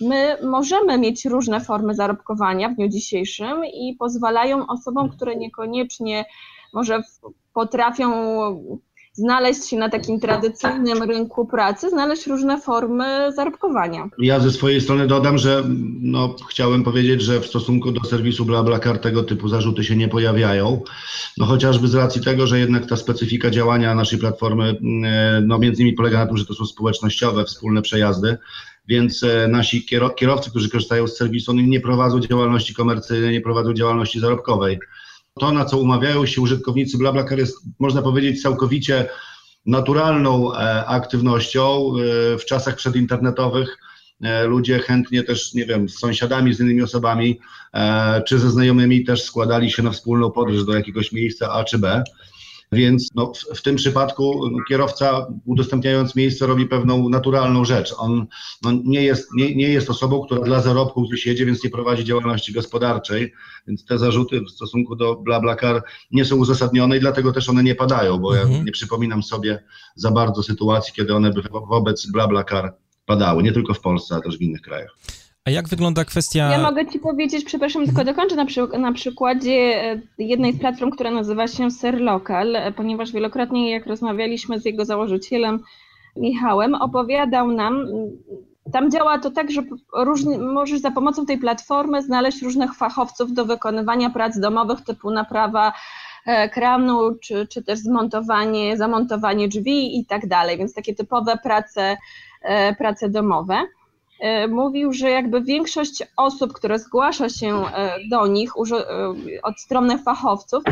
my możemy mieć różne formy zarobkowania w dniu dzisiejszym i pozwalają osobom, które niekoniecznie może potrafią znaleźć się na takim tradycyjnym rynku pracy, znaleźć różne formy zarobkowania. Ja ze swojej strony dodam, że no, chciałem powiedzieć, że w stosunku do serwisu BlaBlaCar tego typu zarzuty się nie pojawiają, no chociażby z racji tego, że jednak ta specyfika działania naszej platformy, mm, no między innymi polega na tym, że to są społecznościowe, wspólne przejazdy, więc e, nasi kierowcy, którzy korzystają z serwisu, nie prowadzą działalności komercyjnej, nie prowadzą działalności zarobkowej. To, na co umawiają się użytkownicy BlaBlaCar jest, można powiedzieć, całkowicie naturalną e, aktywnością e, w czasach przedinternetowych. Ludzie chętnie też, nie wiem, z sąsiadami, z innymi osobami, czy ze znajomymi też składali się na wspólną podróż do jakiegoś miejsca A czy B. Więc no, w, w, tym przypadku kierowca udostępniając miejsce robi pewną naturalną rzecz. On no, nie, jest, nie, nie jest osobą, która dla zarobku gdzieś jedzie, więc nie prowadzi działalności gospodarczej, więc te zarzuty w stosunku do BlaBlaCar nie są uzasadnione i dlatego też one nie padają, bo mhm. ja nie przypominam sobie za bardzo sytuacji, kiedy one by wobec BlaBlaCar padały, nie tylko w Polsce, ale też w innych krajach. A jak wygląda kwestia. Ja mogę Ci powiedzieć, przepraszam, tylko dokończę na, przy, na przykładzie e, jednej z platform, która nazywa się Serlocal, e, ponieważ wielokrotnie, jak rozmawialiśmy z jego założycielem Michałem, opowiadał nam, tam działa to tak, że możesz za pomocą tej platformy znaleźć różnych fachowców do wykonywania prac domowych typu naprawa kranu, czy, czy też zmontowanie, zamontowanie drzwi i tak dalej, więc takie typowe prace, prace domowe. Mówił, że jakby większość osób, które zgłasza się do nich od strony fachowców,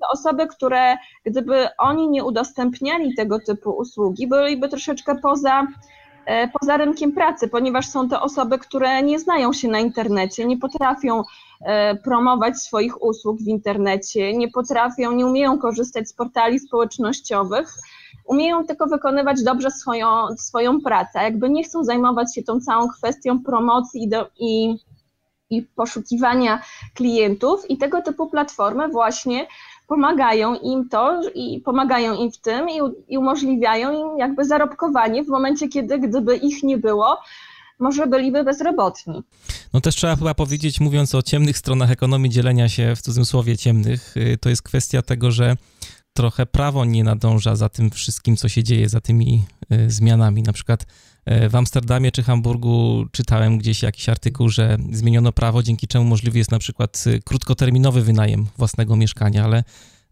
to osoby, które gdyby oni nie udostępniali tego typu usługi, byliby troszeczkę poza E, poza rynkiem pracy, ponieważ są to osoby, które nie znają się na internecie, nie potrafią e, promować swoich usług w internecie, nie potrafią, nie umieją korzystać z portali społecznościowych, umieją tylko wykonywać dobrze swoją, swoją pracę. Jakby nie chcą zajmować się tą całą kwestią promocji do, i, i poszukiwania klientów i tego typu platformy właśnie pomagają im to i pomagają im w tym i, i umożliwiają im jakby zarobkowanie w momencie, kiedy gdyby ich nie było, może byliby bezrobotni. No też trzeba chyba powiedzieć, mówiąc o ciemnych stronach ekonomii dzielenia się w cudzysłowie ciemnych, y, to jest kwestia tego, że trochę prawo nie nadąża za tym wszystkim, co się dzieje, za tymi y, zmianami. Na przykład y, w Amsterdamie czy Hamburgu czytałem gdzieś jakiś artykuł, że zmieniono prawo, dzięki czemu możliwy jest na przykład y, krótkoterminowy wynajem własnego mieszkania, ale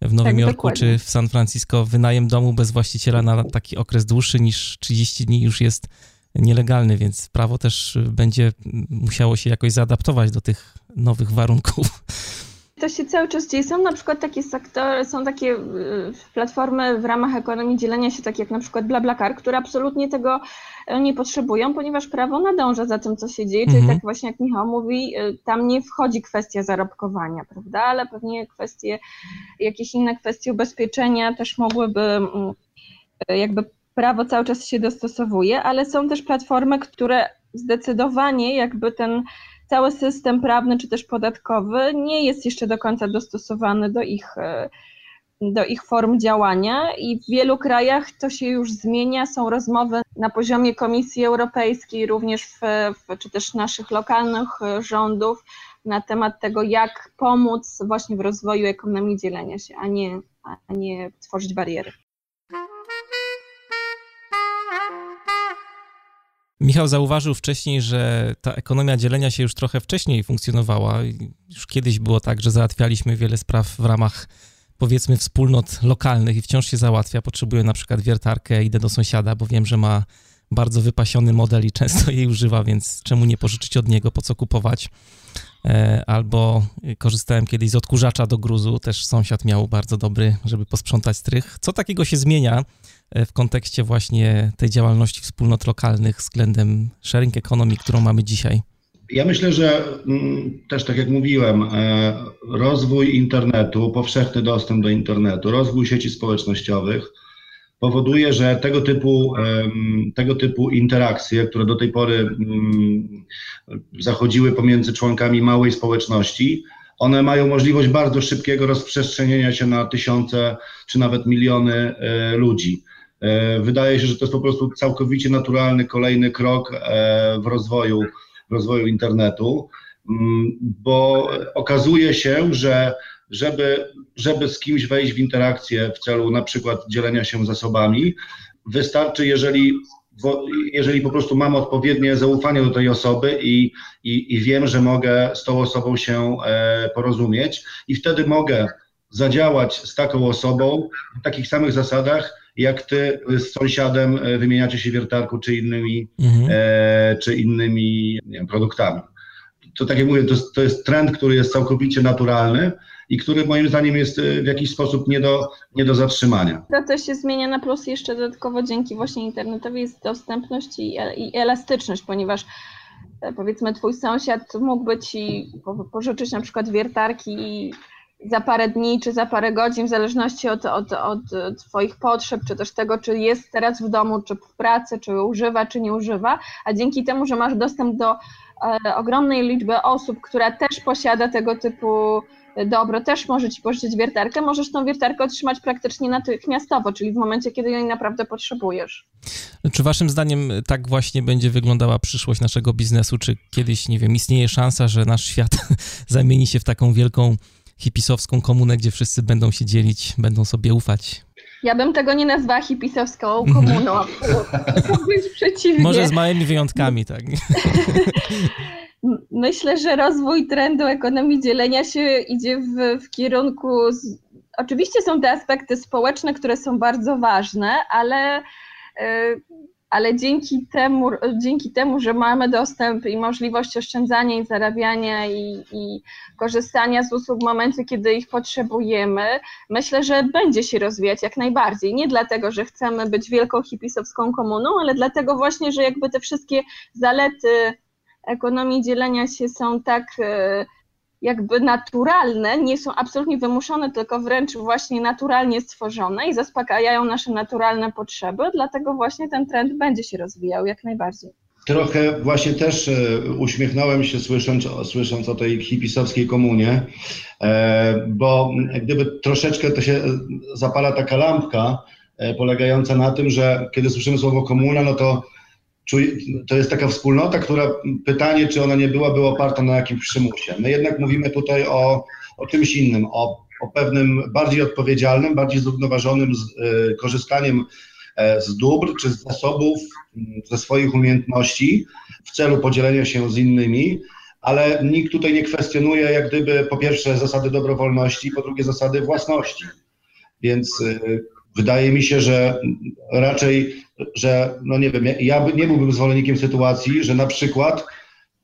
w Nowym tak, Jorku dokładnie. czy w San Francisco wynajem domu bez właściciela na taki okres dłuższy niż 30 dni już jest nielegalny, więc prawo też będzie musiało się jakoś zaadaptować do tych nowych warunków. To się cały czas dzieje. Są na przykład takie sektory, są takie y, platformy w ramach ekonomii dzielenia się, takie jak na przykład BlaBlaCar, które absolutnie tego e, nie potrzebują, ponieważ prawo nadąża za tym, co się dzieje. Czyli mhm. tak właśnie jak Michał mówi, y, tam nie wchodzi kwestia zarobkowania, prawda? Ale pewnie kwestie, jakieś inne kwestie ubezpieczenia też mogłyby mm, e, jakby prawo cały czas się dostosowuje, ale są też platformy, które zdecydowanie jakby ten cały system prawny czy też podatkowy nie jest jeszcze do końca dostosowany do ich, e, do ich form działania i w wielu krajach to się już zmienia. Są rozmowy na poziomie Komisji Europejskiej, również w, w, czy też naszych lokalnych e, rządów na temat tego, jak pomóc właśnie w rozwoju ekonomii dzielenia się, a nie, a nie tworzyć bariery. Michał zauważył wcześniej, że ta ekonomia dzielenia się już trochę wcześniej funkcjonowała. Już kiedyś było tak, że załatwialiśmy wiele spraw w ramach powiedzmy wspólnot lokalnych i wciąż się załatwia. Potrzebuję na przykład wiertarkę, idę do sąsiada, bo wiem, że ma bardzo wypasiony model i często jej używa, więc czemu nie pożyczyć od niego, po co kupować? E, albo korzystałem kiedyś z odkurzacza do gruzu, też sąsiad miał bardzo dobry, żeby posprzątać strych. Co takiego się zmienia w kontekście właśnie tej działalności wspólnot lokalnych względem sharing economy, którą mamy dzisiaj? Ja myślę, że mm, też tak jak mówiłem, e, rozwój internetu, powszechny dostęp do internetu, rozwój sieci społecznościowych powoduje, że tego typu, tego typu interakcje, które do tej pory mm, zachodziły pomiędzy członkami małej społeczności, one mają możliwość bardzo szybkiego rozprzestrzenienia się na tysiące czy nawet miliony e, ludzi. E, wydaje się, że to jest po prostu całkowicie naturalny kolejny krok e, w rozwoju, w rozwoju internetu, mm, bo okazuje się, że żeby, żeby z kimś wejść w interakcję w celu na przykład dzielenia się zasobami, wystarczy, jeżeli, jeżeli po prostu mam odpowiednie zaufanie do tej osoby i, i, i wiem, że mogę z tą osobą się e, porozumieć i wtedy mogę zadziałać z taką osobą w takich samych zasadach, jak ty z sąsiadem e, wymieniacie się wiertarką czy innymi, mhm. e, czy innymi wiem, produktami. To tak jak mówię, to, to jest trend, który jest całkowicie naturalny i który moim zdaniem jest e, w jakiś sposób nie do, nie do zatrzymania. To też się zmienia na plus jeszcze dodatkowo dzięki właśnie internetowi jest dostępność i, i elastyczność, ponieważ e, powiedzmy twój sąsiad mógłby ci pożyczyć na przykład wiertarki i za parę dni czy za parę godzin, w zależności od, od, od Twoich potrzeb, czy też tego, czy jest teraz w domu, czy w pracy, czy używa, czy nie używa, a dzięki temu, że masz dostęp do e, ogromnej liczby osób, która też posiada tego typu dobro, też może Ci pożyczyć wiertarkę, możesz tą wiertarkę otrzymać praktycznie natychmiastowo, czyli w momencie, kiedy jej naprawdę potrzebujesz. Czy Waszym zdaniem tak właśnie będzie wyglądała przyszłość naszego biznesu? Czy kiedyś, nie wiem, istnieje szansa, że nasz świat zamieni się w taką wielką hipisowską komunę, gdzie wszyscy będą się dzielić, będą sobie ufać. Ja bym tego nie nazwała hipisowską komuną, być przeciwnie. Może z małymi wyjątkami, tak. Myślę, że rozwój trendu ekonomii dzielenia się idzie w, w kierunku oczywiście są te aspekty społeczne, które są bardzo ważne, ale ale dzięki temu, dzięki temu, że mamy dostęp i możliwość oszczędzania i zarabiania i, i, korzystania z usług w momencie, kiedy ich potrzebujemy, myślę, że będzie się rozwijać jak najbardziej. Nie dlatego, że chcemy być wielką hipisowską komuną, ale dlatego właśnie, że jakby te wszystkie zalety ekonomii dzielenia się są tak e, jakby naturalne, nie są absolutnie wymuszone, tylko wręcz właśnie naturalnie stworzone i zaspokajają nasze naturalne potrzeby, dlatego właśnie ten trend będzie się rozwijał jak najbardziej. Trochę właśnie też e, uśmiechnąłem się słysząc, słysząc o tej hipisowskiej komunie, e, bo gdyby troszeczkę to się zapala taka lampka e, polegająca na tym, że kiedy słyszymy słowo komuna, no to to jest taka wspólnota, która pytanie, czy ona nie byłaby oparta na jakimś przymusie. My jednak mówimy tutaj o, o czymś innym, o, o pewnym bardziej odpowiedzialnym, bardziej zrównoważonym z, y, korzystaniem e, z dóbr czy z zasobów, ze swoich umiejętności w celu podzielenia się z innymi, ale nikt tutaj nie kwestionuje jak gdyby po pierwsze zasady dobrowolności, po drugie zasady własności. Więc y, wydaje mi się, że raczej że, no nie wiem, ja nie byłbym zwolennikiem sytuacji, że na przykład,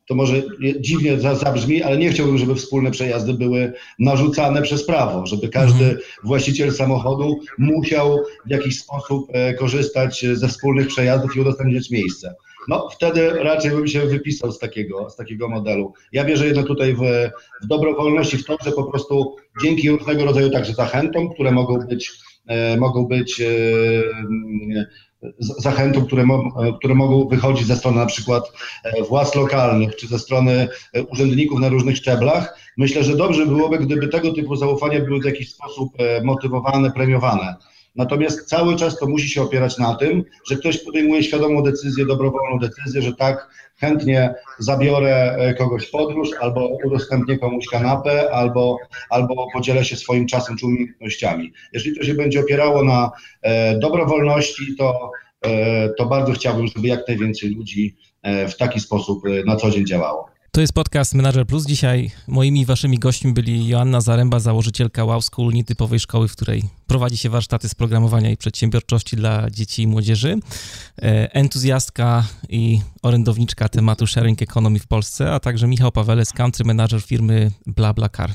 to może dziwnie zabrzmi, ale nie chciałbym, żeby wspólne przejazdy były narzucane przez prawo, żeby każdy mhm. właściciel samochodu musiał w jakiś sposób e, korzystać ze wspólnych przejazdów i udostępniać miejsce. No wtedy raczej bym się wypisał z takiego, z takiego modelu. Ja wierzę jednak tutaj w, w dobrowolność i w to, że po prostu dzięki różnego rodzaju także zachętom, które mogą być, e, mogą być e, zachętów, które, które mogą wychodzić ze strony na przykład e, władz lokalnych czy ze strony e, urzędników na różnych szczeblach. Myślę, że dobrze byłoby, gdyby tego typu zaufania były w jakiś sposób e, motywowane, premiowane. Natomiast cały czas to musi się opierać na tym, że ktoś podejmuje świadomą decyzję, dobrowolną decyzję, że tak, chętnie zabiorę kogoś w podróż, albo udostępnię komuś kanapę, albo, albo podzielę się swoim czasem czy umiejętnościami. Jeżeli to się będzie opierało na e, dobrowolności, to, e, to bardzo chciałbym, żeby jak najwięcej ludzi e, w taki sposób e, na co dzień działało. To jest podcast Manager Plus. Dzisiaj moimi waszymi gośćmi byli Joanna Zaręba, założycielka Wow School, nietypowej szkoły, w której prowadzi się warsztaty z programowania i przedsiębiorczości dla dzieci i młodzieży, e, entuzjastka i orędowniczka tematu sharing economy w Polsce, a także Michał Paweles, country manager firmy BlaBlaCar.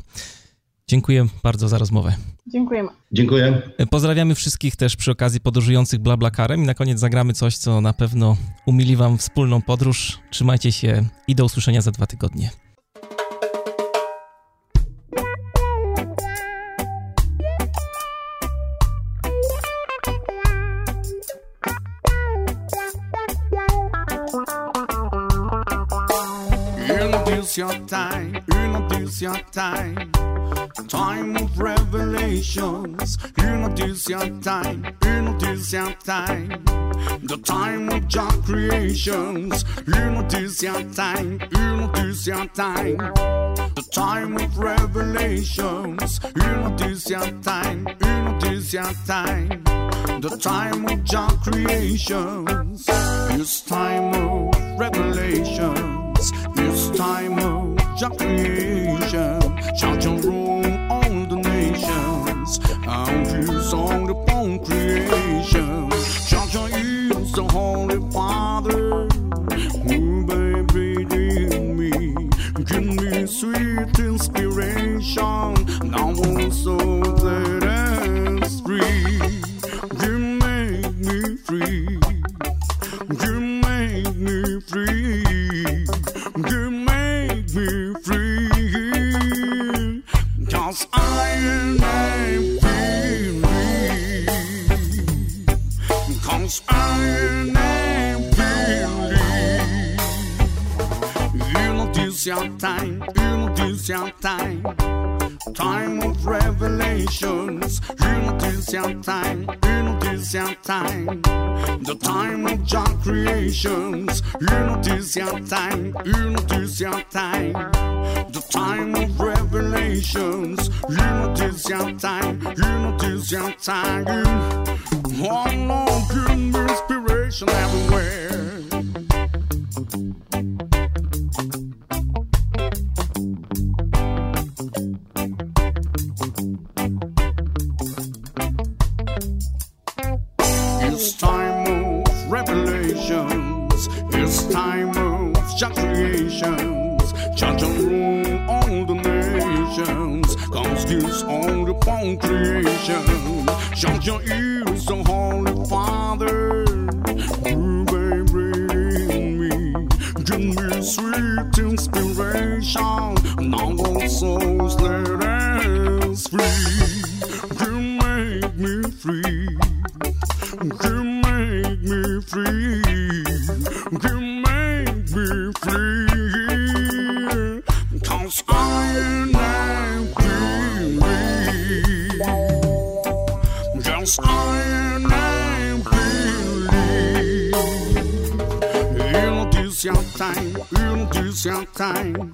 Dziękuję bardzo za rozmowę. Dziękujemy. Dziękuję. Pozdrawiamy wszystkich też przy okazji podróżujących BlaBlaCarem i na koniec zagramy coś, co na pewno umili wam wspólną podróż. Trzymajcie się i do usłyszenia za dwa tygodnie. your time, your time. Time of revelations, introduce your time, introduce your time. The time of your creations, introduce your time, introduce your time. The time of revelations, introduce your time, introduce your time. The time of your creations, it's time of revelations. It's time of your creation. Shout your room on the nations. Our views on the bone creation. Shout your ears, the Holy Father. Who baby me. Give me sweet inspiration. Your time, you this your time. The time of revelations, you this your time, you this your time. Sweet inspiration. Now all souls let us free. You make me free. You time.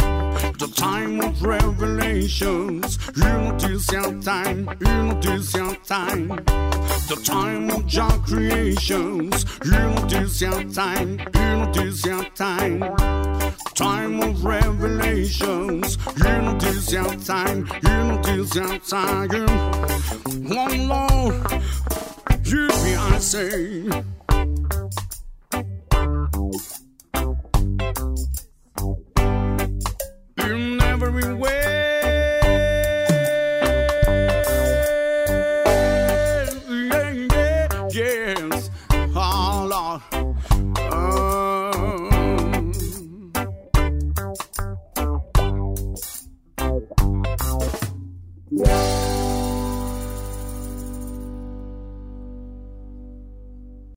The time of revelations, in this your time, in this your time. The time of your creations, in this your time, in this your time. Time of revelations, in this your time, in this your time. One Lord, hear me I say.